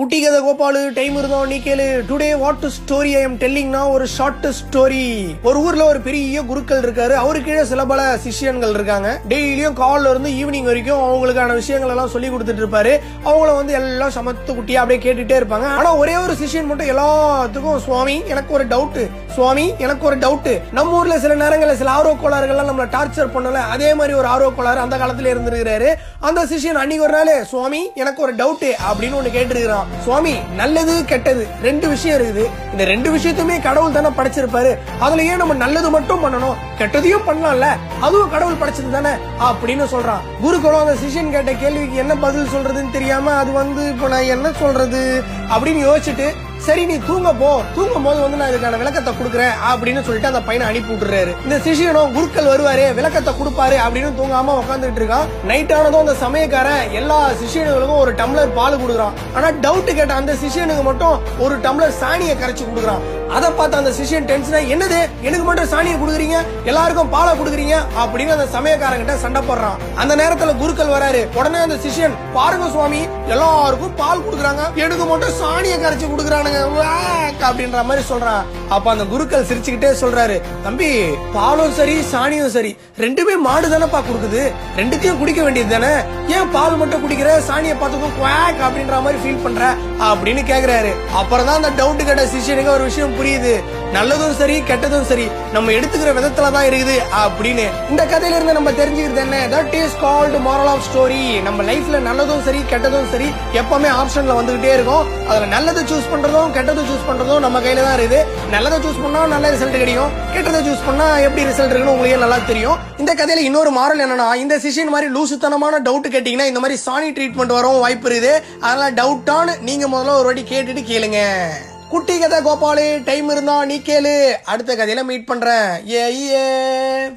குட்டி கதை கோபாலு டைம் இருந்தோம் நீ கேளு. Today what story I am டெல்லிங்னா ஒரு ஷார்ட் ஸ்டோரி ஒரு ஊர்ல ஒரு பெரிய குருக்கள் இருக்காரு. அவரு கீழே சில பல சிஷ்யன்கள் இருக்காங்க. டெய்லியும் காலில் இருந்து ஈவினிங் வரைக்கும் அவங்களுக்கான விஷயங்கள் எல்லாம் சொல்லி கொடுத்துட்டு இருப்பாரு. அவங்கள வந்து எல்லாம் சமத்து குட்டியா அப்படியே கேட்டுட்டே இருப்பாங்க. ஆனா ஒரே ஒரு சிஷ்யன் மட்டும் எல்லாத்துக்கும் சுவாமி எனக்கு ஒரு டவுட் சுவாமி எனக்கு ஒரு டவுட் நம்ம ஊர்ல சில நேரங்களில் சில ஆர்வ கோளாறுகள்லாம் நம்மளை டார்ச்சர் பண்ணல. அதே மாதிரி ஒரு ஆர்வ கோளாறு அந்த காலத்துல இருந்திருக்கிறாரு. அந்த சிஷ்யன் அன்னைக்கு ஒரு நாள் சுவாமி எனக்கு ஒரு டவுட் அப்படின்னு ஒன்று கேட்டிருக்கிறான். சுவாமி நல்லது கெட்டது. ரெண்டு விஷயம் இருக்குது. இந்த ரெண்டு விஷயத்தையுமே கடவுள் தானே படைச்சிருப்பாரு. அதுல ஏன் நம்ம நல்லது மட்டும் பண்ணணும். கெட்டதையும் பண்ணலாம்ல. அதுவும் கடவுள் படைச்சது தானே? அப்படின்னு சொல்றான். குருகுலம் அந்த சிஷ்யன் கேட்ட கேள்விக்கு என்ன பதில் சொல்றதுன்னு தெரியாம அது வந்து இப்ப நான் என்ன சொல்றது? அப்படின்னு யோசிச்சுட்டு சரி நீ தூங்க போ. தூங்கும் போது வந்து நான் இதுக்கான விளக்கத்தை கொடுக்குறேன் அப்படின்னு சொல்லிட்டு அந்த பையனை அனுப்பி விட்டுறாரு இந்த சிஷியனும் குருக்கள் வருவாரு விளக்கத்தை கொடுப்பாரு அப்படின்னு தூங்காம உட்காந்துட்டு இருக்கான். நைட் ஆனதும் அந்த சமயக்காரன் எல்லா சிஷியனுங்களுக்கும் ஒரு டம்ளர் பால் கொடுக்குறான். ஆனா டவுட் கேட்ட அந்த சிஷியனுக்கு மட்டும் ஒரு டம்ளர் சாணியை கரைச்சு கொடுக்குறான். அதை பார்த்து அந்த சிஷியன் டென்ஷனா என்னது? எனக்கு மட்டும் சாணியை கொடுக்குறீங்க? எல்லாருக்கும் பாலை கொடுக்குறீங்க? அப்படின்னு அந்த சமயக்காரங்கிட்ட சண்டை போடுறான். அந்த நேரத்துல குருக்கள் வராரு. உடனே அந்த சிஷியன் பாருங்க சுவாமி எல்லாருக்கும் பால் கொடுக்குறாங்க. எனக்கு மட்டும் சாணியை கரைச்சு கொடுக்குறானுங்க. அப்படின்ற மாதிரி சொல்றான். அப்ப அந்த குருக்கள் சிரிச்சுக்கிட்டே சொல்றாரு தம்பி பாலும் சரி சாணியும் சரி ரெண்டுமே மாடு தானேப்பா கொடுக்குது. ரெண்டுத்தையும் குடிக்க வேண்டியது தானே? ஏன் பால் மட்டும் குடிக்கிற? சாணியை பார்த்ததும் குவாக் அப்படின்ற மாதிரி ஃபீல் பண்ற அப்படின்னு கேக்குறாரு. அப்புறம் தான் அந்த டவுட் கேட்ட சிஷியனுக்கு ஒரு விஷயம் புரியுது. நல்லதும் சரி கெட்டதும் சரி நம்ம எடுத்துக்கிற விதத்துல தான் இருக்குது அப்படின்னு இந்த கதையில இருந்து நம்ம தெரிஞ்சுக்கிறது என்ன? That is called moral of story நம்ம லைஃப்ல நல்லதும் சரி கெட்டதும் சரி எப்பவுமே ஆப்ஷன்ல வந்துகிட்டே இருக்கும். அதுல நல்லது சூஸ் பண்றதும் கெட்டதை சூஸ் பண்றதும் நம்ம கையில தான் இருக்குது. நல்லதை சூஸ் பண்ணா நல்ல ரிசல்ட் கிடைக்கும். கெட்டதை சூஸ் பண்ணா எப்படி ரிசல்ட் இருக்குன்னு உங்களுக்கு நல்லா தெரியும். இந்த கதையில இன்னொரு மாரல் என்னன்னா இந்த சிஷியன் மாதிரி லூசுத்தனமான டவுட் கேட்டீங்கன்னா இந்த மாதிரி சாணி ட்ரீட்மெண்ட் வரவும் வாய்ப்பு இருக்குது. அதனால டவுட்டான நீங்க முதல்ல ஒரு வாட்டி கேட்டுட்டு கேளுங்க. குட்டி கதை கோபாலு டைம் இருந்தா நீ கேளு. அடுத்த கதையில மீட் பண்றேன். ஏ